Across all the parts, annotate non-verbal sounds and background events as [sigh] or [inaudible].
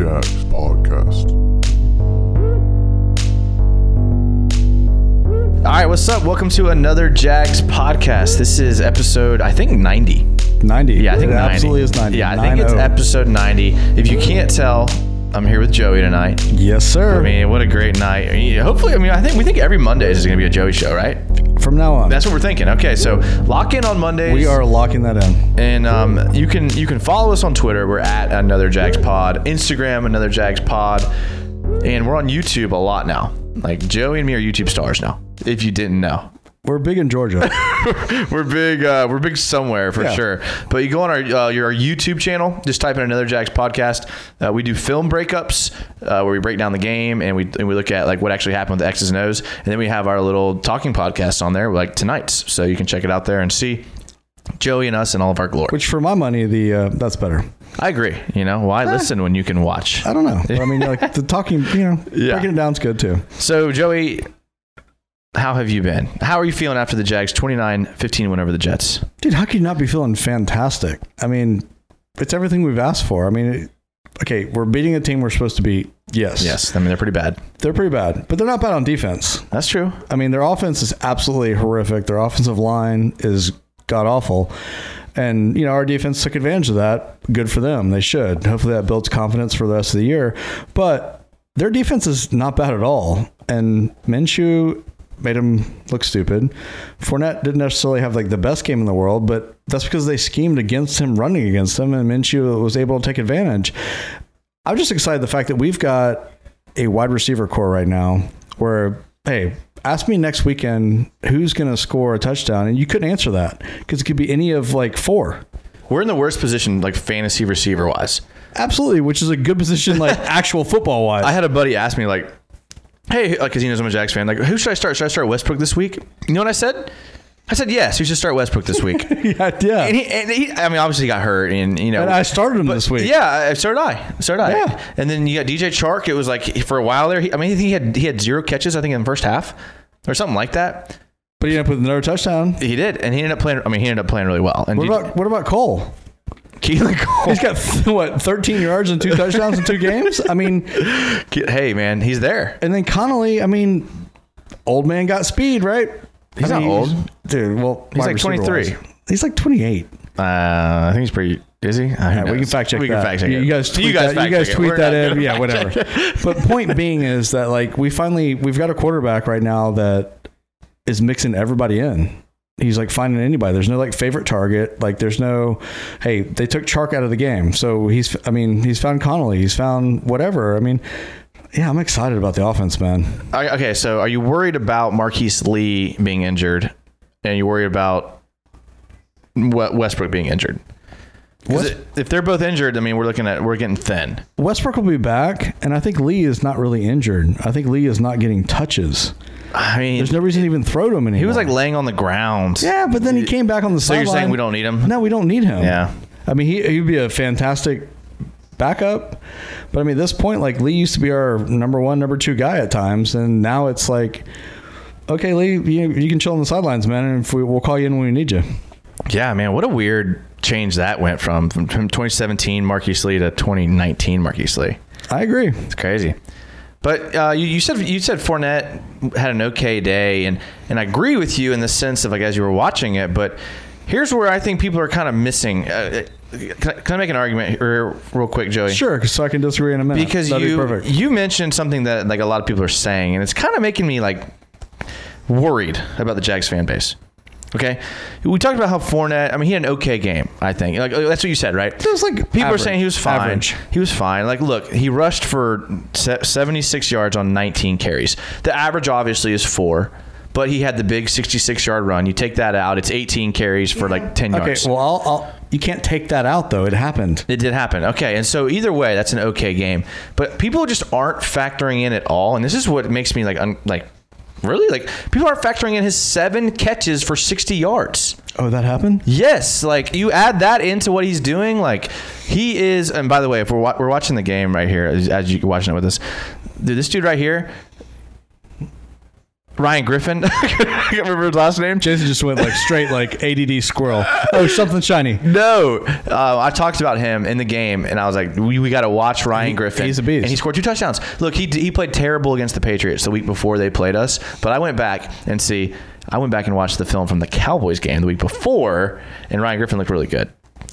Another Jags podcast. All right, what's up? Welcome to another Jags podcast. This is episode, I think, 90. 90. Yeah, I think it 90. absolutely is 90. Yeah, I think it's oh. episode 90. If you can't tell, I'm here with Joey tonight. Yes, sir. I mean, what a great night. Hopefully, I mean, I think we think every Monday is going to be a Joey show, right? From now on, That's what we're thinking. Okay, so lock in on Mondays. we are locking that in. And um, you can you can follow us on Twitter. We're at Another Jags Pod. Instagram Another Jags Pod, and we're on YouTube a lot now. Like Joey and me are YouTube stars now. If you didn't know, We're big in Georgia. [laughs] we're big. Uh, we're big somewhere for Yeah. sure. But you go on our uh, your YouTube channel. Just type in Another Jags Podcast. Uh, we do film breakups uh, where we break down the game and we and we look at like what actually happened with the X's and O's. And then we have our little talking podcasts on there, like tonight's. So you can check it out there and see Joey and us and all of our glory. which, for my money, the uh, that's better. I agree. You know, why listen when you can watch? I don't know. But I mean, like the talking, you know, [laughs] Yeah. breaking it down's good too. So, Joey, how have you been? How are you feeling after the Jags 29-15 win over the Jets? Dude, how can you not be feeling fantastic? I mean, it's everything we've asked for. I mean, it, okay, we're beating a team we're supposed to beat. Yes. Yes, I mean they're pretty bad. They're pretty bad, but they're not bad on defense. That's true. I mean, their offense is absolutely horrific. Their offensive line is god awful. And, you know, our defense took advantage of that. Good for them. They should. Hopefully that builds confidence for the rest of the year. But their defense is not bad at all. And Minshew made him look stupid. Fournette didn't necessarily have like the best game in the world, but that's because they schemed against him, running against him, and Minshew was able to take advantage. I'm just excited the fact that we've got a wide receiver core right now where, hey, ask me next weekend who's going to score a touchdown, and you couldn't answer that because it could be any of like four. We're in the worst position, like fantasy receiver wise. Absolutely, which is a good position, like [laughs] actual football wise. I had a buddy ask me like, "Hey, like, cause he knows I'm a Jags fan. Like, who should I start? Should I start Westbrook this week?" You know what I said? I said yes. You should start Westbrook this week. [laughs] yeah, yeah. and, he, and he, I mean, obviously he got hurt, and you know, And I started him this week. Yeah, so did I. So did I. Yeah. And then you got DJ Chark. It was like for a while there. He, I mean, he had he had zero catches. I think in the first half or something like that. but he ended up with another touchdown. He did, and he ended up playing. I mean, he ended up playing really well. And What DJ about what about Cole? Keelan Cole? He's got what 13 yards and two touchdowns in two games. I mean, hey man, he's there. and then Connolly. I mean, old man got speed, right? He's I mean, not old. dude. Well, He's like 23. receiver-wise. He's like 28. Uh, I think he's pretty. Is he? Yeah, we can fact check We that. can fact check you, guys tweet you guys that. You guys tweet that in. Yeah, whatever. but point being is that like we finally we've got a quarterback right now that is mixing everybody in. He's like finding anybody. There's no like favorite target. Like there's no, hey, they took Chark out of the game, so he's. I mean, he's found Connolly. He's found whatever. I mean, yeah, I'm excited about the offense, man. I- Okay, so are you worried about Marquise Lee being injured, and you worried about We- Westbrook being injured? West- it- if they're both injured, I mean, we're looking at we're getting thin. Westbrook will be back, and I think Lee is not really injured. I think Lee is not getting touches. I mean, There's no reason to even throw to him anymore. he was like laying on the ground. Yeah, but then he came back on the So sideline. you're saying we don't need him? No, we don't need him. Yeah. I mean, he he'd be a fantastic backup, but I mean, at this point, like Lee used to be our number one, number two guy at times, and now it's like, okay, Lee, you, you can chill on the sidelines, man, and if we, we'll call you in when we need you. Yeah, man, what a weird change that went from from, from 2017 Marquise Lee to 2019 Marquise Lee. I agree. It's crazy. But uh, you, you said you said Fournette had an okay day, and and I agree with you in the sense of like as you were watching it. But here's where I think people are kind of missing. Uh, can I, can I make an argument here real quick, Joey? Sure, so I can disagree in a minute. Because That'd you be you mentioned something that like a lot of people are saying, and it's kind of making me like worried about the Jags fan base. Okay, we talked about how Fournette. I mean, he had an okay game. I think like uh, that's what you said, right? It was like people are saying he was fine. average. He was fine. Like, look, he rushed for 76 yards on 19 carries. The average obviously is four, but he had the big 66 yard run. You take that out, it's 18 carries for like 10 Okay, yards. well, I'll, I'll, you can't take that out though. It happened. It did happen. Okay. And so either way, that's an okay game. But people just aren't factoring in at all. And this is what makes me like, un, like, really? Like, people aren't factoring in his seven catches for 60 yards. Oh, that happened. Yes. Like, you add that into what he's doing. Like, he is, and by the way, if we're, wa- we're watching the game right here, as, as you're watching it with us, dude, this dude right here, Ryan Griffin, [laughs] I can't remember his last name. Jason just went like straight like [laughs] ADD squirrel. Oh, something shiny. No, uh, I talked about him in the game, and I was like, "We, we got to watch Ryan Griffin." he's a beast. and he scored two touchdowns. Look, he he played terrible against the Patriots the week before they played us, but I went back and see. I went back and watched the film from the Cowboys game the week before, and Ryan Griffin looked really good.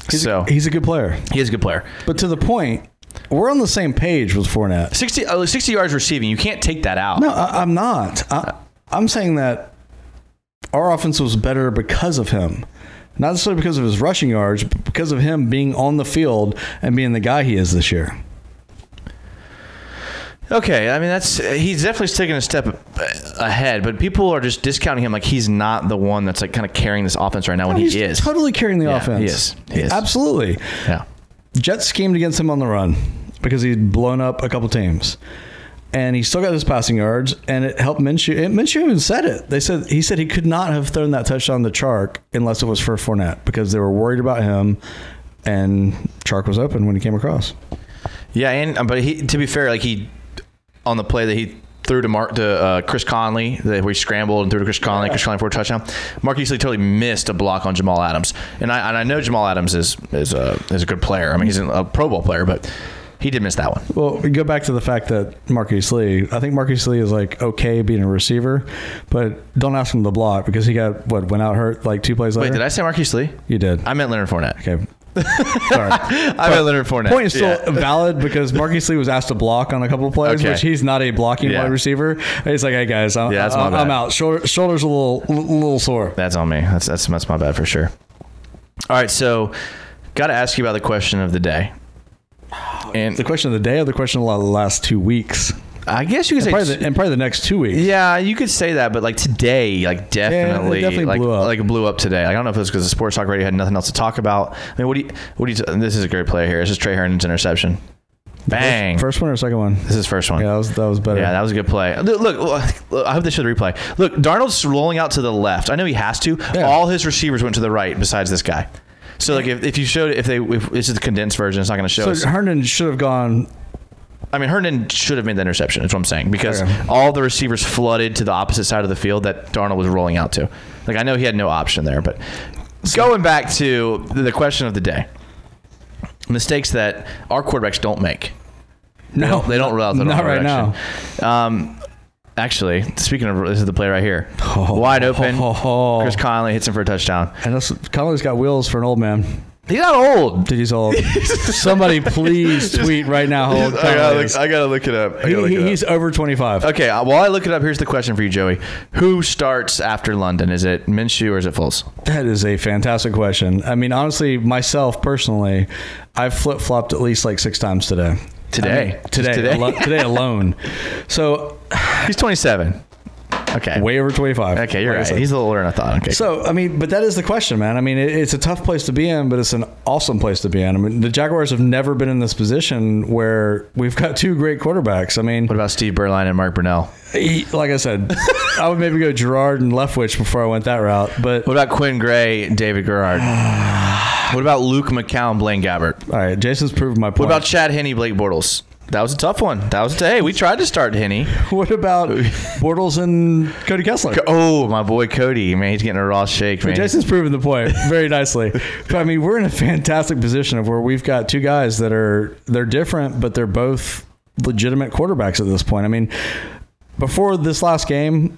so He's a good player. he is a good player. But to the point, we're on the same page with Fournette. 60, uh, 60 yards receiving, you can't take that out. No, I, I'm not. I, I'm saying that our offense was better because of him. Not necessarily because of his rushing yards, but because of him being on the field and being the guy he is this year. Okay, I mean that's he's definitely taking a step ahead, but people are just discounting him like he's not the one that's like kind of carrying this offense right now when he's he is. totally carrying the Yeah, offense. he is. He is. Absolutely. yeah. Jets schemed against him on the run because he'd blown up a couple teams. And he still got his passing yards, and it helped Minshew. And Minshew even said it. They said he said he could not have thrown that touchdown to Chark unless it was for Fournette because they were worried about him, and Chark was open when he came across. Yeah, and um, but he to be fair, like he on the play that he threw to Mark to uh, Chris Conley, that where he scrambled and threw to Chris Conley, Chris Conley for a touchdown. Mark Lee totally missed a block on Jamal Adams, and I and I know Jamal Adams is is a is a good player. I mean, he's a Pro Bowl player, but he did miss that one. Well, we go back to the fact that Marquise Lee. I think Marquise Lee is like okay being a receiver, but don't ask him to block because he got what went out hurt like two plays later. Wait, did I say Marquise Lee? You did. I meant Leonard Fournette. okay. [laughs] Sorry. I meant Leonard Fournette. point is still Yeah. valid because Marquise Lee was asked to block on a couple of plays, Okay. which he's not a blocking Yeah. wide receiver. He's like, hey guys, I'm, Yeah, that's my I'm. I'm out. Shoulder, shoulders a little, little sore. That's on me. That's that's that's my bad for sure. All right, so got to ask you about the question of the day. And The question of the day or the question of the last two weeks, I guess you could and say probably, the, and probably the next two weeks. Yeah, you could say that, but like today, like definitely, definitely like, blew up. like blew up today. Like, I don't know if it's because the sports talk radio had nothing else to talk about. I mean, what do you, what do you? This is a great play here. This is Tre Herndon's interception. Bang! First one or second one? this is his first one. Yeah, that was that was better. Yeah, that was a good play. Look, look, look, I hope they show the replay. Look, Darnold's rolling out to the left. I know he has to. Yeah. All his receivers went to the right besides this guy. So like if, if you showed if they if this is the condensed version, it's not going to show us. Herndon should have gone. I mean, Herndon should have made the interception. Is what I'm saying because Okay. all the receivers flooded to the opposite side of the field that Darnold was rolling out to. Like I know he had no option there, but going back to the question of the day, mistakes that our quarterbacks don't make. They No, don't, they don't roll out the not right direction. now. Um, actually, speaking of this is the play right here, wide open. ho, [laughs] ho. Chris Conley hits him for a touchdown. And this, Conley's got wheels for an old man. He's not old. Dude, he's old. [laughs] Somebody please tweet right now how old I gotta, look. I gotta look it up. He- look he- it up. he's over 25. Okay, uh, while I look it up, here's the question for you, Joey. Who starts after London? Is it Minshew or is it Foles? That is a fantastic question. I mean, honestly, myself personally, I've flip flopped at least like six times today. Today. I mean, today, today? alo- today alone. So [sighs] He's 27. Okay. way over 25. Okay, you're right. He's a little older than I thought. Okay. So, I mean, but that is the question, man. I mean, it, it's a tough place to be in, but it's an awesome place to be in. I mean, the Jaguars have never been in this position where we've got two great quarterbacks. I mean, what about Steve Beuerlein and Mark Brunell? he, like I said, I would maybe go Garrard and Leftwich before I went that route. But What about Quinn Gray and David Garrard? [sighs] [sighs] what about Luke McCown, Blaine Gabbert? all right, Jason's proved my point. What about Chad Henne, Blake Bortles? That was a tough one. That was a, hey, we tried to start Henne. [laughs] what about [laughs] Bortles and Cody Kessler? Oh, my boy Cody, man, he's getting a raw shake, man. Jason's proven the point [laughs] very nicely. But I mean, we're in a fantastic position of where we've got two guys that are they're different, but they're both legitimate quarterbacks at this point. I mean, before this last game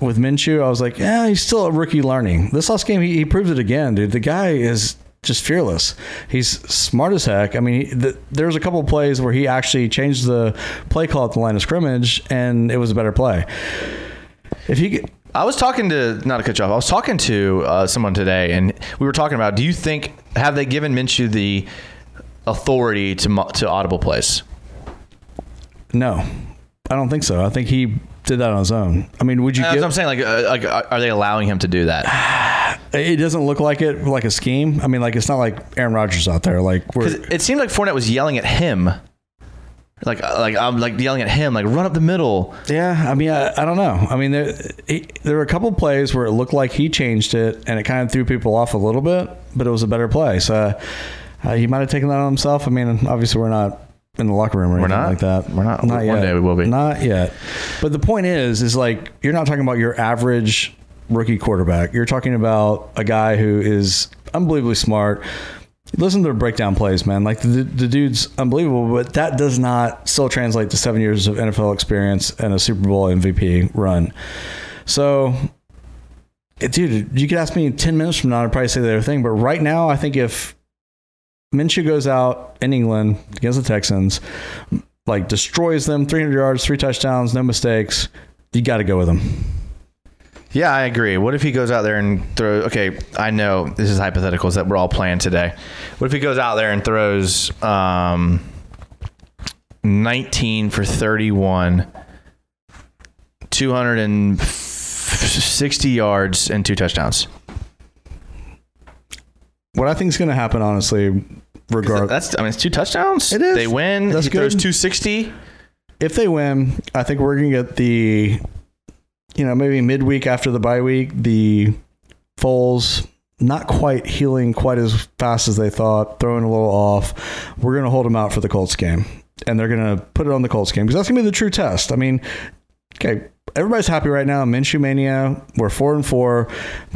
with Minshew, I was like, yeah, he's still a rookie learning. This last game, he, he proved it again, dude. The guy is just fearless. He's smart as heck. I mean, he, the, there's a couple of plays where he actually changed the play call at the line of scrimmage, and it was a better play. If he I was talking to not to cut you off. I was talking to uh, someone today, and we were talking about. Do you think have they given Minshew the authority to to audible plays? no, I don't think so. I think he did that on his own. I mean, would you? That's give, what I'm saying. Like, uh, like, are they allowing him to do that? It doesn't look like it like a scheme. I mean, like it's not like Aaron Rodgers out there. Like we're, it seemed like Fournette was yelling at him, like, uh, like I'm like yelling at him, like run up the middle. Yeah, I mean, I, I don't know. I mean, there, he, there were a couple plays where it looked like he changed it, and it kind of threw people off a little bit, but it was a better play. So uh, he might have taken that on himself. I mean, obviously, we're not in the locker room or We're anything not? like that. We're not. Not One yet. day we will be. Not yet. But the point is, is like you're not talking about your average rookie quarterback. You're talking about a guy who is unbelievably smart. Listen to the breakdown plays, man. Like the, the dude's unbelievable, but that does not still translate to seven years of NFL experience and a Super Bowl MVP run. So, dude, you could ask me 10 minutes from now, I'd probably say the other thing. But right now, I think if Minshew goes out in England against the Texans, like destroys them, 300 yards, three touchdowns, no mistakes, you got to go with him. Yeah, I agree. What if he goes out there and throws? Okay, I know this is hypotheticals that we're all playing today. What if he goes out there and throws um, 19 for 31, 260 yards and two touchdowns? What I think is going to happen, honestly, regardless, That's I mean, it's two touchdowns. It is. They win. That's he throws good. 260. if they win, I think we're going to get the, you know, maybe midweek after the bye week, the Foles not quite healing quite as fast as they thought, throwing a little off. We're going to hold them out for the Colts game, and they're going to put it on the Colts game because that's going to be the true test. I mean, okay. Everybody's happy right now. Minshew mania. We're four and four,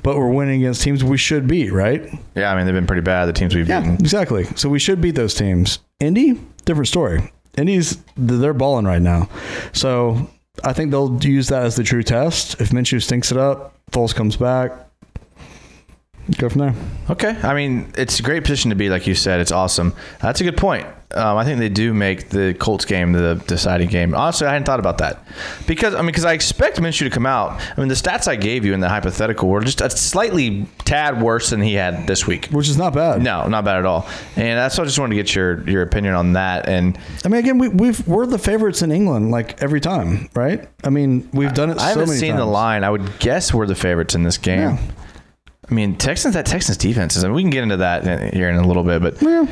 but we're winning against teams we should beat, right? Yeah, I mean they've been pretty bad. The teams we've Yeah, beaten. exactly. So we should beat those teams. Indy, different story. Indy's they're balling right now. So I think they'll use that as the true test. If Minshew stinks it up, Foles comes back, go from there. Okay. I mean, it's a great position to be, like you said. It's awesome. That's a good point. Um, I think they do make the Colts game the deciding game. Honestly, I hadn't thought about that because I mean, because I expect Minshew to come out. I mean, the stats I gave you in the hypothetical were just a slightly tad worse than he had this week. Which is not bad. No, not bad at all. And that's why I just wanted to get your your opinion on that. And I mean, again, we, we've we're the favorites in England, like every time, right? I mean, we've done it. I so haven't many seen the line. I would guess we're the favorites in this game. Yeah. I mean, Texans. That Texans defense is. I mean, we can get into that here in a little bit, but Yeah.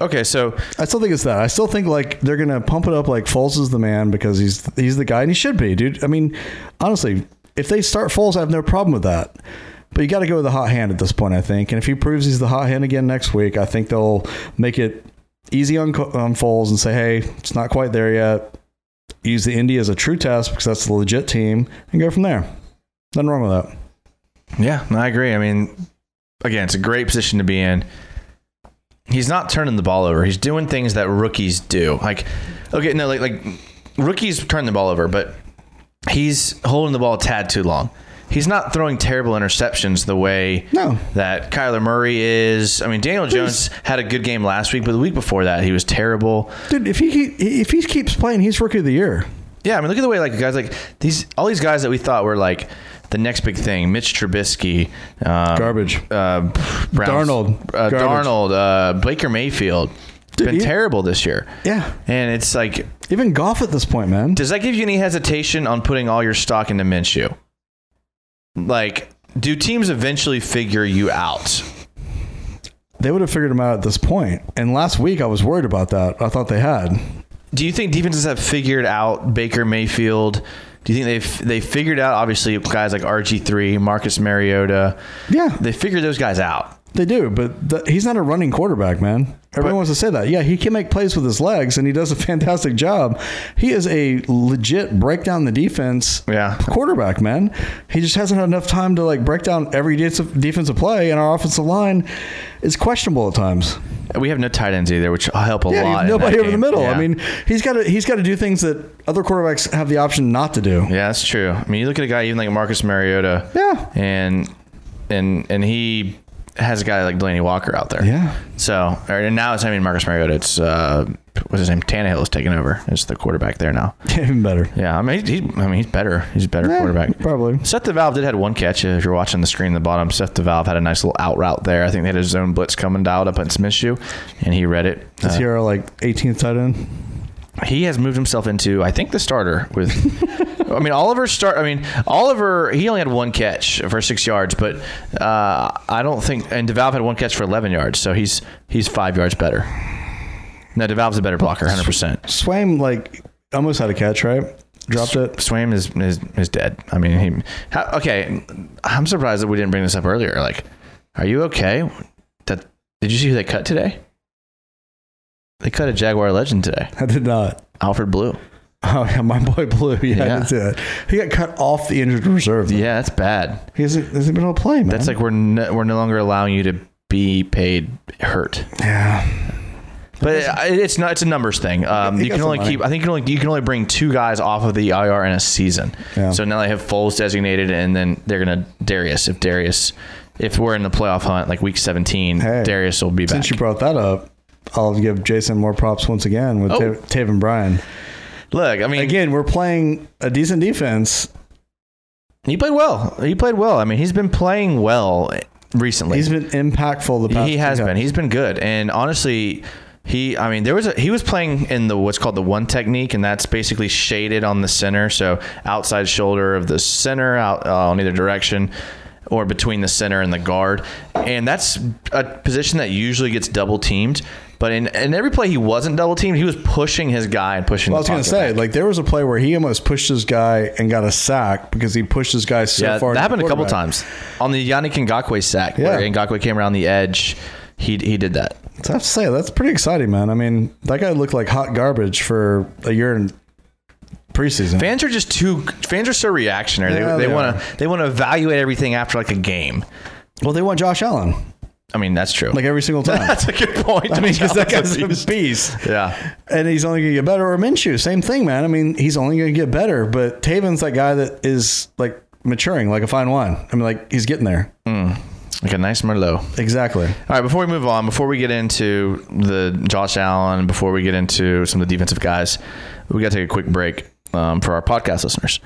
okay. So I still think it's that. I still think like they're gonna pump it up like Foles is the man because he's he's the guy and he should be, dude. I mean, honestly, if they start Foles, I have no problem with that. But you got to go with the hot hand at this point, I think. And if he proves he's the hot hand again next week, I think they'll make it easy on, on Foles and say, hey, it's not quite there yet. Use the Indy as a true test because that's the legit team and go from there. Nothing wrong with that. Yeah, I agree. I mean, again, it's a great position to be in. He's not turning the ball over. He's doing things that rookies do. Like, okay, no, like like rookies turn the ball over, but he's holding the ball a tad too long. He's not throwing terrible interceptions the way No. that Kyler Murray is. I mean, Daniel Jones had a good game last week, but the week before that, he was terrible. Dude, if he if he keeps playing, he's rookie of the year. Yeah, I mean, look at the way like guys like these, all these guys that we thought were like the next big thing. Mitch Trubisky, um, Garbage. Uh, Browns- Darnold. uh, Garbage. Darnold, uh, Baker Mayfield. Dude, been he- terrible this year. Yeah. And it's like, Even golf at this point, man. does that give you any hesitation on putting all your stock into Minshew? Like, do teams eventually figure you out? They would have figured him out at this point. And last week, I was worried about that. I thought they had. Do you think defenses have figured out Baker Mayfield? Do you think they've they figured out obviously guys like RG three, Marcus Mariota? Yeah, They figured those guys out. They do. But the, he's not a running quarterback, man. Everyone But- wants to say that. Yeah, he can make plays with his legs, and he does a [laughs] fantastic job. He is a legit break down the defense Yeah. quarterback, man. He just hasn't had enough time to like break down every defensive, play, and our offensive line is questionable at times. We have no tight ends either, which will help a Yeah, lot. nobody over the middle. Yeah. I mean, he's got to he's got to do things that other quarterbacks have the option not to do. yeah, that's true. I mean, you look at a guy even like Marcus Mariota. Yeah. and and and he has a guy like Delanie Walker out there. Yeah. So and now it's I mean Marcus Mariota. It's uh, what's his name? Tannehill is taking over. It's the quarterback there now. [laughs] Even better. Yeah, I mean he's, I mean he's better. He's a better Yeah, quarterback. probably. Seth DeValve did had one catch. If you're watching the screen in the bottom, Seth DeValve had a nice little out route there. I think they had his zone blitz coming dialed up at Smithshoe, and he read it. Is Uh, he our like 18th tight end? he has moved himself into I think the starter with [laughs] I mean Oliver start I mean Oliver he only had one catch for six yards but uh, I don't think and DeValve had one catch for 11 yards so he's he's five yards better. No DeValve's a better blocker 100% Swaim like almost had a catch, right? Dropped it. Swaim is, is is dead. I mean he how, okay I'm surprised that we didn't bring this up earlier like are you okay? That did you see who they cut today? They cut a Jaguar legend today. I did not. Alfred Blue [laughs] Oh yeah, my boy Blue. Yeah, Yeah. I did see. He got cut off the injured reserve. yeah that's bad He hasn't, hasn't been able to play, man. That's like we're no, we're no longer allowing you to be paid hurt. yeah. But it, it's not. It's a numbers thing. Um, He you got can some only money. keep. I think you can only you can only bring two guys off of the IR in a season. Yeah. So now they have Foles designated, and then they're gonna Darius. If Darius, if we're in the playoff hunt like week seventeen, Hey, Darius will be back. Since you brought that up, I'll give Jason more props once again with Oh. Tav- Taven Bryan. Look, I mean, Again, we're playing a decent defense. he played well. He played well. I mean, he's been playing well recently. He's been impactful the past. he has been. He's been good. And honestly, he I mean there was a he was playing in the what's called the one technique and that's basically shaded on the center, so outside shoulder of the center out uh, on either direction or between the center and the guard. And that's a position that usually gets double teamed. But in, in every play he wasn't double teamed, he was pushing his guy and pushing Well, I was going to say, back. like, there was a play where he almost pushed his guy and got a sack because he pushed his guy so yeah, far. that happened a couple times. On the Yannick Ngakoue sack, Yeah. where Ngakoue came around the edge, he he did that. So I have to say, that's pretty exciting, man. I mean, that guy looked like hot garbage for a year in preseason. Fans are just too. Fans are so reactionary. Yeah, they they want to they want to evaluate everything after like a game. well, they want Josh Allen I mean, that's true. like every single time. [laughs] that's a good point. [laughs] I mean, because that guy's a beast. Yeah, and he's only going to get better. Or Minshew, same thing, man. I mean, he's only going to get better. But Taven's that guy that is like maturing, like a fine wine. I mean, like he's getting there. like a nice Merlot. Exactly. All right, before we move on, before we get into the Josh Allen, before we get into some of the defensive guys, we got to take a quick break um, for our podcast listeners.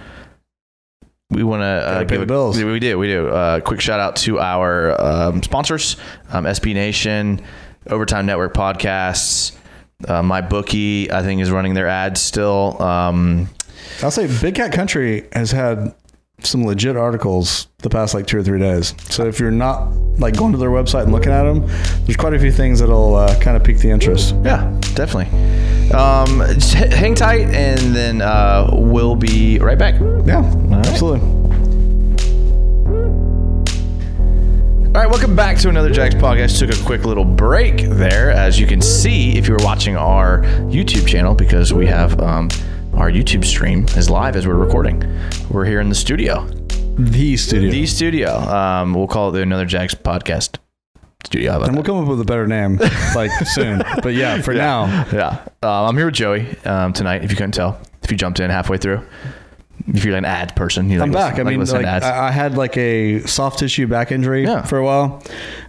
We want to uh, give the bills. We do. We do. Uh, quick shout out to our um, sponsors: um, SB Nation, Overtime Network podcasts. Uh, MyBookie, I think, is running their ads still. Um, I'll say Big Cat Country has had some legit articles the past like two or three days. So if you're not like going to their website and looking at them, there's quite a few things that'll uh, kind of pique the interest. Yeah, definitely. Um, h- hang tight, and then uh, we'll be right back. Yeah, right. absolutely. All right, welcome back to another Jags podcast. Took a quick little break there, as you can see if you were watching our YouTube channel, because we have um, our YouTube stream is live as we're recording. We're here in the studio, The studio. the studio. Um, we'll call it the Another Jags podcast studio. And we'll come up with a better name [laughs] like soon. But yeah, for now, Yeah, um, I'm here with Joey um, tonight. If you couldn't tell, if you jumped in halfway through, if you're an ad person, you like I'm back. listen- I mean, like, ads. I, had like a soft tissue back injury Yeah. for a while,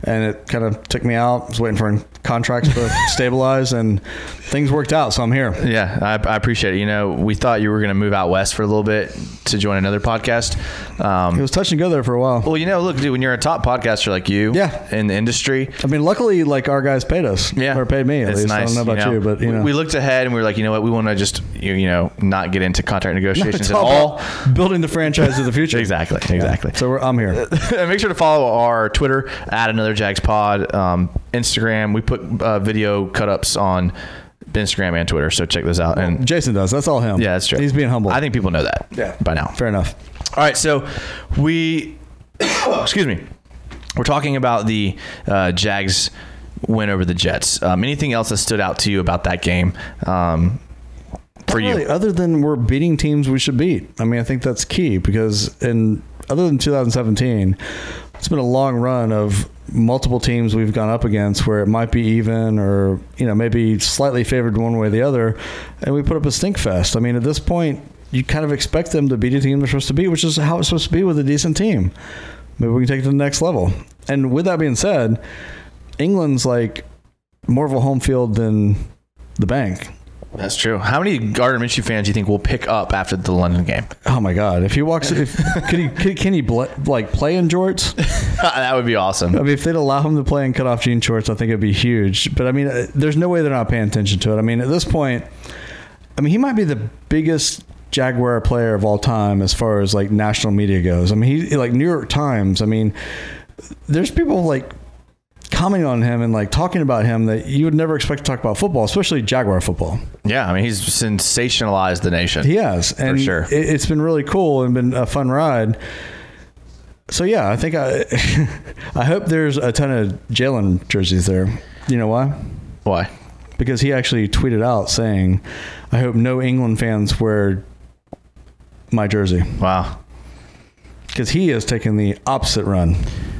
and it kind of took me out. I was waiting for contracts to [laughs] stabilize, and things worked out. So I'm here. Yeah, I, I appreciate it. You know, we thought you were going to move out west for a little bit to join another podcast. Um, It was touch and go there for a while. well, you know, look, dude, when you're a top podcaster like you, Yeah. in the industry, I mean, luckily, like our guys paid us. yeah, or paid me at it's least. Nice, I don't know about you, but you we- know, we looked ahead and we were like, you know what, we want to just you, you know not get into contract [laughs] negotiations at all building the franchise of the future. [laughs] Exactly, exactly. So we're, I'm here. make sure to follow our Twitter at another Jags Pod, um, Instagram. We put uh, video cut ups on Instagram and Twitter, so check those out. And Jason does. That's all him. yeah, that's true. He's being humble. I think people know that. Yeah. by now. Fair enough. All right, so we, [coughs] excuse me, we're talking about the uh, Jags win over the Jets. Um, anything else that stood out to you about that game um, for you? Other than we're beating teams we should beat. I mean, I think that's key because in other than 2017, it's been a long run of multiple teams we've gone up against where it might be even or you know maybe slightly favored one way or the other, and we put up a stink fest. I mean, at this point, you kind of expect them to beat a team they're supposed to beat, which is how it's supposed to be with a decent team. maybe we can take it to the next level. And with that being said, England's like more of a home field than the bank. That's true. How many Gardner Minshew fans do you think will pick up after the London game? Oh my God! If he walks, if [laughs] could he could, can he bl- like play in jorts? [laughs] that would be awesome. I mean, if they'd allow him to play in cutoff jean shorts, I think it'd be huge. But I mean, uh, there's no way they're not paying attention to it. I mean, at this point, I mean, he might be the biggest Jaguar player of all time as far as like national media goes. I mean, he like New York Times. I mean, there's people like commenting on him and like talking about him that you would never expect to talk about football, especially Jaguar football. Yeah, I mean he's sensationalized the nation. He has, and sure. it, it's been really cool and been a fun ride. So yeah, I think I, [laughs] I hope there's a ton of Jalen jerseys there. You know why? Why? Because he actually tweeted out saying, "I hope no England fans wear my jersey." Wow. Because he has taken the opposite run.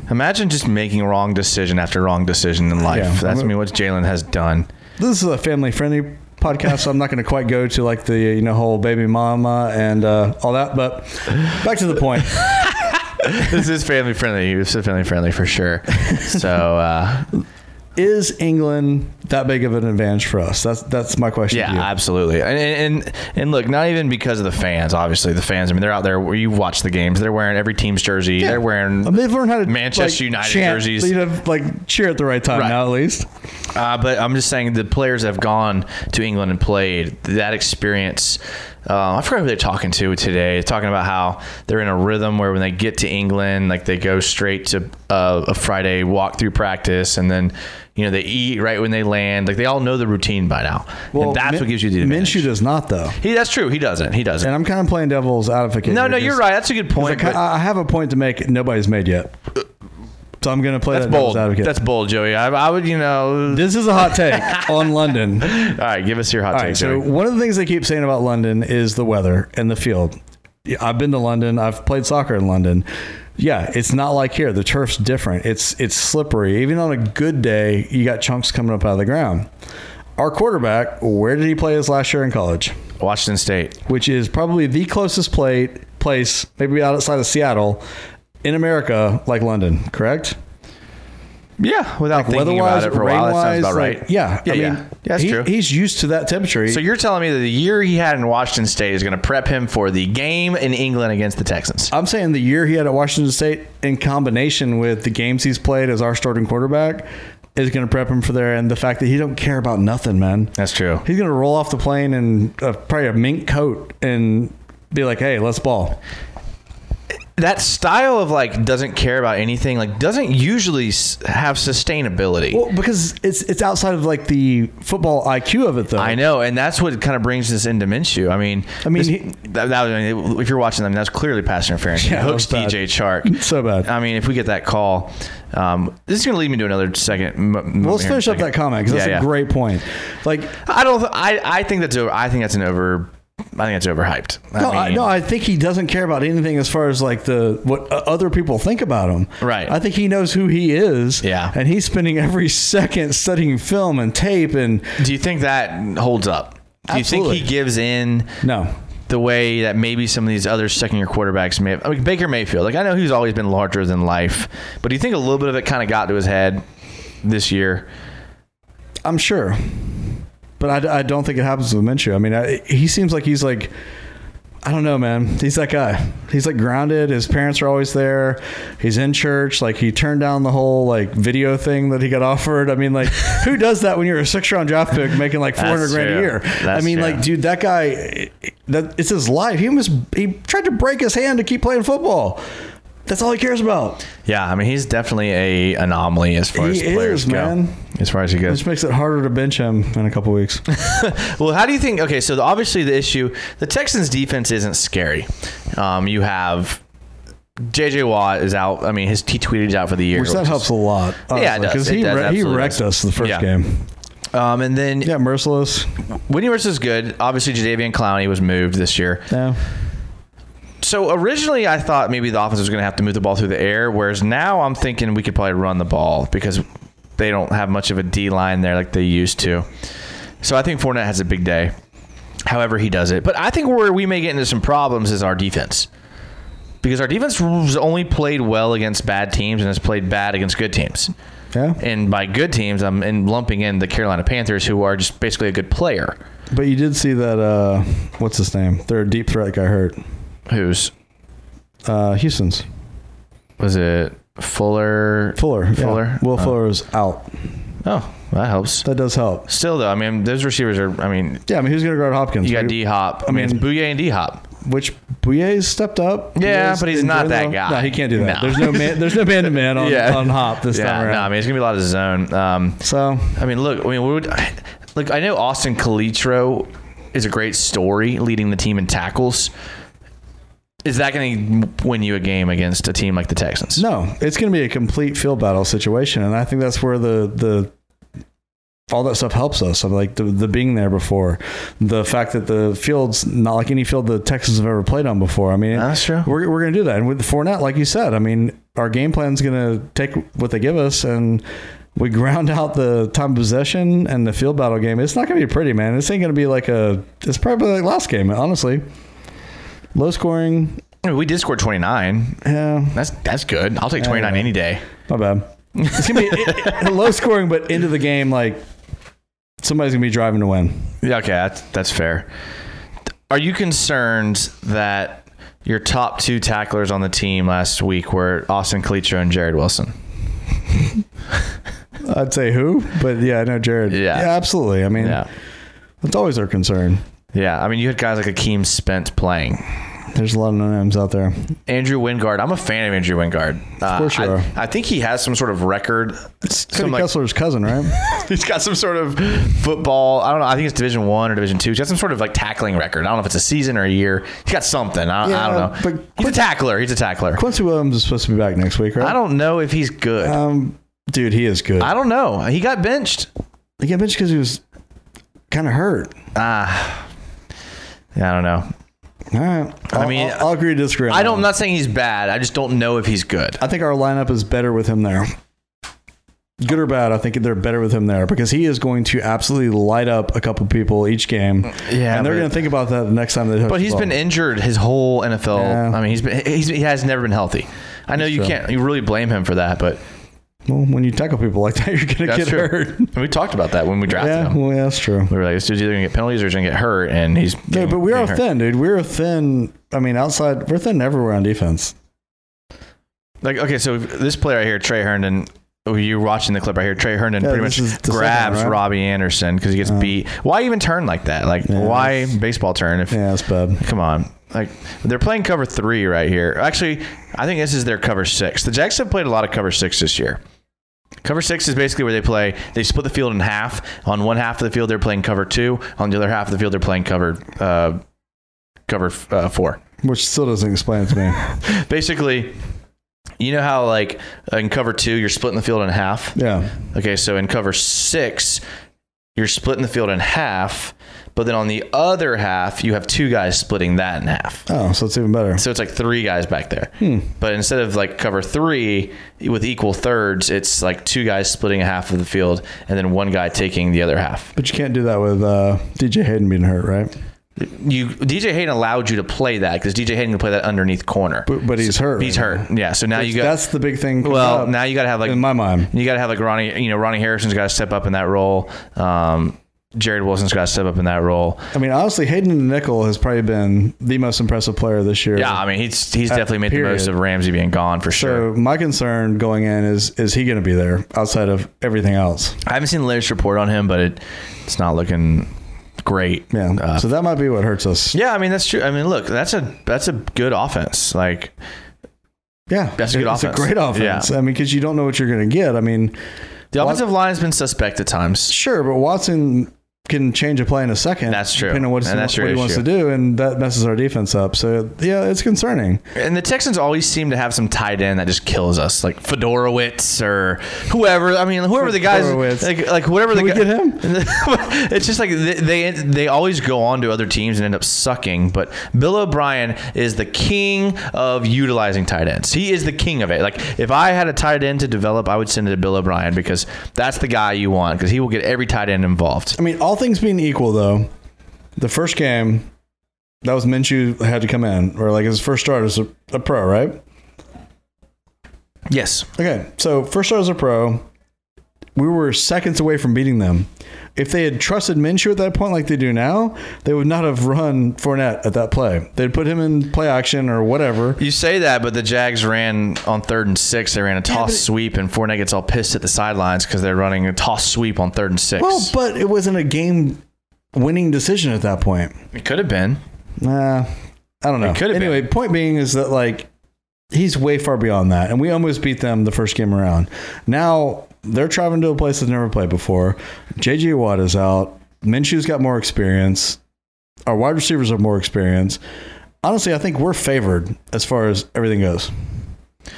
Imagine just making wrong decision after wrong decision in life. Yeah. That's I mean what Jalen has done. This is a family friendly podcast, so I'm not going to quite go to like the you know whole baby mama and uh, all that. But back to the point. [laughs] this is family friendly. This is family friendly for sure. So uh, is England that big of an advantage for us? That's that's my question. yeah, to you. absolutely. And, and and look, not even because of the fans. Obviously, the fans. I mean, they're out there. Where you watch the games. They're wearing every team's jersey. They're wearing. I mean, they've learned how to Manchester like, United chant, jerseys. You know, like cheer at the right time Right. now, at least. Uh, but I'm just saying the players have gone to England and played that experience. Uh, I forgot who they're talking to today. Talking about how they're in a rhythm where when they get to England, like they go straight to uh, a Friday walk through practice, and then you know they eat right when they land. Like they all know the routine by now, and that's Min- what gives you the advantage. Minshew does not though, He, that's true. He doesn't. He doesn't. and I'm kind of playing devil's advocate. no, here no, you're right. That's a good point. I, I have a point to make. Nobody's made yet, so I'm going to play that's that bold. advocate. That's bold, Joey. I, I would, you know. this is a hot take [laughs] on London. all right, give us your hot All take, right, so one of the things they keep saying about London is the weather and the field. I've been to London. I've played soccer in London. Yeah, it's not like here. The turf's different. It's it's slippery. Even on a good day, you got chunks coming up out of the ground. Our quarterback, where did he play his last year in college? Washington State. Which is probably the closest plate place, maybe outside of Seattle, in America, like London. Correct? Yeah, without thinking Weather-wise, about it for a while, that sounds about like- right. yeah, yeah, I mean, yeah. Yeah, that's he- true. He's used to that temperature. So you're telling me that the year he had in Washington State is going to prep him for the game in England against the Texans? I'm saying the year he had at Washington State, in combination with the games he's played as our starting quarterback, is going to prep him for there. And the fact that he don't care about nothing, man. That's true. He's going to roll off the plane in uh, probably a mink coat and be like, "Hey, let's ball." That style of like doesn't care about anything like doesn't usually s- have sustainability. Well, because it's it's outside of like the football IQ of it, though. I know, and that's what kind of brings this into Minshew. I mean, I mean, this- he- that, that was- I mean, if you're watching them, that's clearly pass interference. Yeah, that hooks was bad. DJ Chark. [laughs] So bad. I mean, if we get that call, um, this is going to lead me to another second. m- m- Well, let's here in a finish up second. that comment because that's Yeah, a yeah. great point. Like, I don't. Th- I I think that's over. I think that's an over. I think it's overhyped. I no, I, no, I think he doesn't care about anything as far as like the what other people think about him. Right. I think he knows who he is. Yeah. And he's spending every second studying film and tape and Do you think that holds up? Do you think he gives in no. the way that maybe some of these other second year quarterbacks may have? I mean, Baker Mayfield, like I know he's always been larger than life, but do you think a little bit of it kind of got to his head this year? I'm sure, but I, I don't think it happens with Minshew. I mean, I, he seems like he's like, I don't know, man. He's that guy. He's like grounded. His parents are always there. He's in church. Like he turned down the whole like video thing that he got offered. I mean, like [laughs] who does that when you're a six round draft pick making like 400 That's grand a year? That's I mean, true. like, dude, that guy, that it's his life. He almost he tried to break his hand to keep playing football. That's all he cares about. Yeah, I mean he's definitely a anomaly as far He as players is, go. man. As far as he goes. Which makes it harder to bench him in a couple weeks. [laughs] Well, how do you think? Okay, so the, obviously the issue, the Texans' defense isn't scary. Um, you have J.J. Watt is out. I mean, his he tweeted out for the year, Which that which helps a lot. Yeah. Because he, does. re- he wrecked does. us the first Yeah. game. Um, and then Yeah, merciless. Whitney Mercilus is good. Obviously, Jadeveon Clowney was moved this year. Yeah. So originally, I thought maybe the offense was going to have to move the ball through the air, whereas now I'm thinking we could probably run the ball because they don't have much of a D line there like they used to. So I think Fournette has a big day. However, he does it. But I think where we may get into some problems is our defense. because our defense has only played well against bad teams and has played bad against good teams. Yeah. And by good teams, I'm in lumping in the Carolina Panthers, who are just basically a good player. But you did see that. Uh, what's his name? Their deep threat got hurt. Who's Uh, Houston's was it? Fuller. Fuller. yeah. Fuller. Will Oh. Fuller is out. Oh, that helps. That does help. Still though, I mean, those receivers are. I mean, Yeah, I mean, who's going to guard Hopkins? you got D Hop. I, I mean, it's mean- Bouye and D Hop. Which Bouye's stepped up. Yeah, Bouye's but he's not enjoying that the- guy. No, he can't do that. No. There's no man. There's no man to man on [laughs] Yeah. on Hop this Yeah, time no, around. I mean it's gonna be a lot of zone. Um, so I mean, look, I mean, we would look. I know Austin Calitro is a great story, leading the team in tackles. Is that going to win you a game against a team like the Texans? no, it's going to be a complete field battle situation, and I think that's where the the all that stuff helps us. I'm like the, the being there before, the fact that the field's not like any field the Texans have ever played on before. I mean, That's true. We're, we're going to do that, and with the Fournette, like you said, I mean, our game plan's going to take what they give us, and we ground out the time possession and the field battle game. It's not going to be pretty, man. This ain't going to be like a. It's probably like last game, honestly. Low scoring. I mean, we did score twenty nine. Yeah, That's that's good. I'll take twenty nine any day. my bad. [laughs] It's gonna be it, it- low scoring, but into the game, like somebody's gonna be driving to win. Yeah, okay, that's that's fair. Are you concerned that your top two tacklers on the team last week were Austin Calitro and Jarrod Wilson? [laughs] I'd say who, but yeah, I know Jared. Yeah. absolutely. I mean, Yeah. that's always our concern. Yeah, I mean, you had guys like Akeem Spence playing. There's a lot of no names out there. Andrew Wingard. I'm a fan of Andrew Wingard. Uh, Of course you I, are. I think he has some sort of record. It's Cody like- Kessler's cousin, right? [laughs] He's got some sort of football. I don't know. I think it's Division One or Division Two. He's got some sort of like tackling record. I don't know if it's a season or a year. He's got something. I, I don't know. but he's a tackler. He's a tackler. Quincy Williams is supposed to be back next week, right? I don't know if he's good. Um, dude, he is good. I don't know. He got benched. He got benched because he was kind of hurt. Ah, yeah, I don't know. All right. I'll, mean, I'll, I'll agree to disagree. I don't. I'm not saying he's bad. I just don't know if he's good. I think our lineup is better with him there. Good or bad, I think they're better with him there because he is going to absolutely light up a couple people each game. Yeah, and they're but- going to think about that the next time they. touch But the he's ball. been injured his whole NFL. Yeah. I mean, he's been he's, he has never been healthy. I know you true. can't you really blame him for that, but Well, when you tackle people like that, [laughs] you're going to get true. hurt. We talked about that when we drafted yeah, him. well, yeah, that's true. We were like, this dude's either gonna get penalties or he's gonna get hurt, and he's. Getting- but we are getting hurt. thin, dude. We're thin. I mean, outside, we're thin everywhere on defense. Like, okay, so this player right here, Tre Herndon. You're watching the clip right here. Tre Herndon Yeah, pretty much the second grabs right? Robbie Anderson because he gets Uh. beat. Why even turn like that? Like, Yeah. why baseball turn? If Yeah, that's bad. Come on. Like they're playing cover three right here. Actually, I think this is their cover six. The Jacks have played a lot of cover six this year. Cover six is basically where they play. They split the field in half. On one half of the field, they're playing cover two. On the other half of the field, they're playing cover uh, cover uh, four. Which still doesn't explain to me. [laughs] Basically, you know how like in cover two, you're splitting the field in half. Yeah. Okay, so in cover six, you're splitting the field in half. But then on the other half, you have two guys splitting that in half. Oh, so it's even better. So it's like three guys back there. But instead of like cover three with equal thirds, it's like two guys splitting a half of the field and then one guy taking the other half. But you can't do that with uh, DJ Hayden being hurt, right? You DJ Hayden allowed you to play that because DJ Hayden can play that underneath corner. But, but he's hurt. He's right hurt. Yeah. So now now. you got That's the big thing. well now you got to have like in my mind. you got to have like Ronnie. You know Ronnie Harrison's got to step up in that role. Um, Jarrod Wilson's got to step up in that role. I mean, honestly, Hayden nickel has probably been the most impressive player this year. Yeah, I mean he's he's definitely made period. the most of Ramsey being gone for sure. So my concern going in is is he going to be there outside of everything else? I haven't seen the latest report on him, but it it's not looking great. Yeah. Uh, so that might be what hurts us. Yeah, I mean that's true. I mean, look, that's a that's a good offense. Like, Yeah, That's a good it's offense. a great offense. Yeah. I mean, because you don't know what you're going to get. I mean, the offensive line has been suspect at times. sure, but Watson can change a play in a second. That's true. Depending on what, what he wants to do, and that messes our defense up. So yeah, it's concerning. And the Texans always seem to have some tight end that just kills us, like Fiedorowicz or whoever. I mean, whoever the guys, like, like whatever Can the we guy- get him? [laughs] it's just like they, they they always go on to other teams and end up sucking. But Bill O'Brien is the king of utilizing tight ends. He is the king of it. Like if I had a tight end to develop, I would send it to Bill O'Brien because that's the guy you want because he will get every tight end involved. I mean, all things being equal, though, the first game That was Minshew had to come in, or like his first start as a, a pro, right? Yes. Okay, so first start as a pro, we were seconds away from beating them. If they had trusted Minshew at that point, like they do now, they would not have run Fournette at that play. They'd put him in play action or whatever. You say that, but the Jags ran on third and six. They ran a toss it- sweep, and Fournette gets all pissed at the sidelines because they're running a toss sweep on third and six. Well, but it wasn't a game-winning decision at that point. it could have been. Nah, I don't know. It could've anyway, point being is that like he's way far beyond that, and we almost beat them the first game around. Now they're traveling to a place they've never played before. JJ Watt is out. Minshew's got more experience. Our wide receivers have more experience. Honestly, I think we're favored as far as everything goes.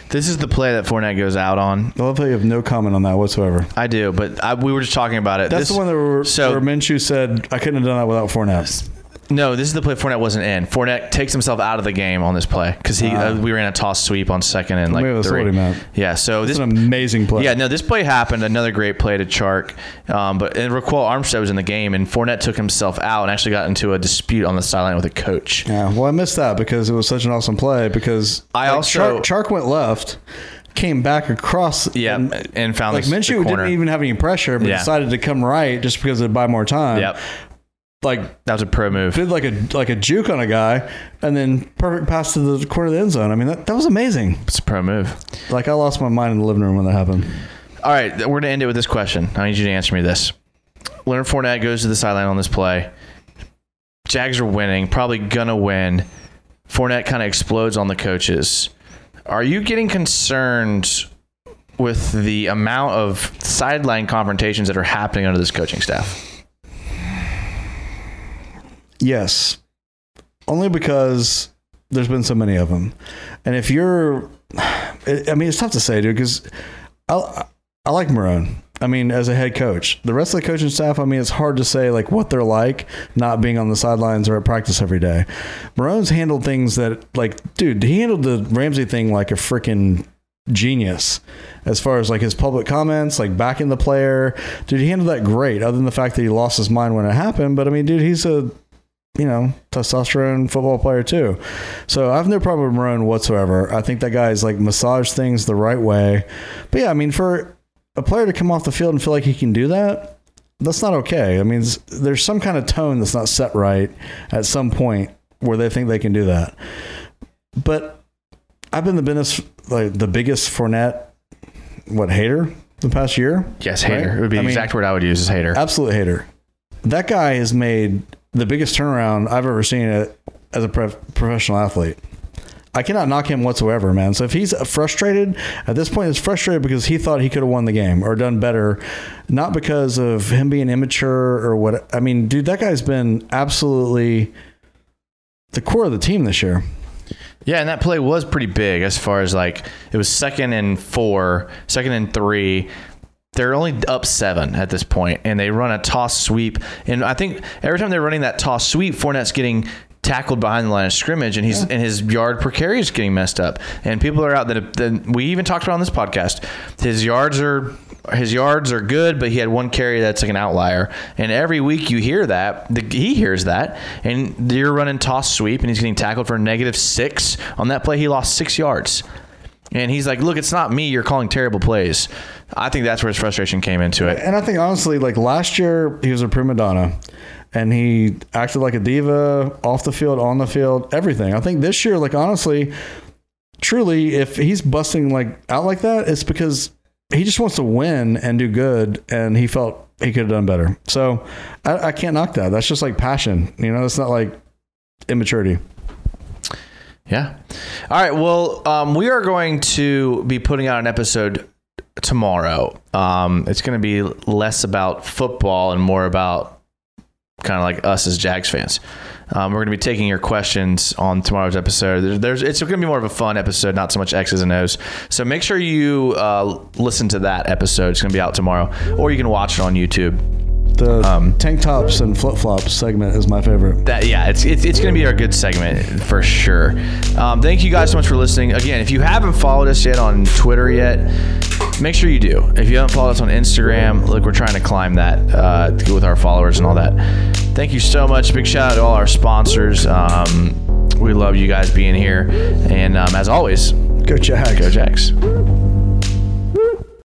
This is the play that Fournette goes out on. I love how you have no comment on that whatsoever. I do, but I, we were just talking about it. That's This- the one that were, so where Minshew said, I couldn't have done that without Fournette. No, this is the play Fournette wasn't in. Fournette takes himself out of the game on this play because he uh, we ran a toss sweep on second and like Maybe that's three. what he meant. Yeah, so It's this an amazing play. yeah no this play happened. Another great play to Chark, um, but and Ryquell Armstead was in the game and Fournette took himself out and actually got into a dispute on the sideline with a coach. Yeah, well, I missed that because it was such an awesome play. Because I like, also- Chark, Chark went left, came back across. Yeah, and, and, found like Minshew didn't even have any pressure, but Yeah. decided to come right just because it'd buy more time. Yep, like that was a pro move. did like a like a juke on a guy, and then perfect pass to the corner of the end zone. I mean, that, that was amazing. It's a pro move. Like I lost my mind in the living room when that happened. All right, we're gonna end it with this question. I need you to answer me this. Leonard Fournette goes to the sideline on this play. Jags are winning, probably gonna win. Fournette kind of explodes on the coaches. Are you getting concerned with the amount of sideline confrontations that are happening under this coaching staff? Yes, only because there's been so many of them, and if you're, I mean, it's tough to say, dude, because I I like Marrone. I mean, as a head coach, the rest of the coaching staff, I mean, it's hard to say like what they're like not being on the sidelines or at practice every day. Marrone's handled things that, like, dude, he handled the Ramsey thing like a freaking genius as far as like his public comments, like backing the player. Dude, he handled that great, other than the fact that he lost his mind when it happened. But I mean, dude, he's a you know, testosterone football player too. So I have no problem with Marrone whatsoever. I think that guy's like massage things the right way. But yeah, I mean, for a player to come off the field and feel like he can do that, that's not okay. I mean, there's some kind of tone that's not set right at some point where they think they can do that. But I've been the business, like the biggest Fournette, what hater the past year. Yes, Right? hater. It would be I the mean, exact word I would use is hater. absolute hater. That guy has made the biggest turnaround I've ever seen as a prof- professional athlete. I cannot knock him whatsoever, man. So if he's frustrated at this point, it's frustrated because he thought he could have won the game or done better, not because of him being immature or what. I mean, dude, that guy's been absolutely the core of the team this year. Yeah, and that play was pretty big as far as like it was second and four, second and three. They're only up seven at this point, and they run a toss sweep. And I think every time they're running that toss sweep, Fournette's getting tackled behind the line of scrimmage, and he's and his yard per carry is getting messed up. And people are out that that we even talked about on this podcast. His yards are his yards are good, but he had one carry that's like an outlier. And every week you hear that the, he hears that, and you're running toss sweep, and he's getting tackled for a negative six on that play. He lost six yards. And he's like, "Look, it's not me. You're calling terrible plays." I think that's where his frustration came into it. And I think honestly, like last year, he was a prima donna, and he acted like a diva off the field, on the field, everything. I think this year, like honestly, truly, if he's busting like out like that, it's because he just wants to win and do good, and he felt he could have done better. So I, I can't knock that. That's just like passion, you know. It's not like immaturity. Yeah. All right. Well, um, we are going to be putting out an episode tomorrow. Um, it's going to be less about football and more about kind of like us as Jags fans. Um, we're going to be taking your questions on tomorrow's episode. There's, there's it's going to be more of a fun episode, not so much X's and O's. So make sure you uh, listen to that episode. It's going to be out tomorrow, or you can watch it on YouTube. The Um, tank tops and flip flops segment is my favorite. That yeah, it's it's, it's going to be our good segment for sure. Um, thank you guys so much for listening. Again, if you haven't followed us yet on Twitter yet, make sure you do. If you haven't followed us on Instagram, look, we're trying to climb that uh, with our followers and all that. Thank you so much. Big shout out to all our sponsors. Um, we love you guys being here. And um, as always, Go Jags. go Jacks.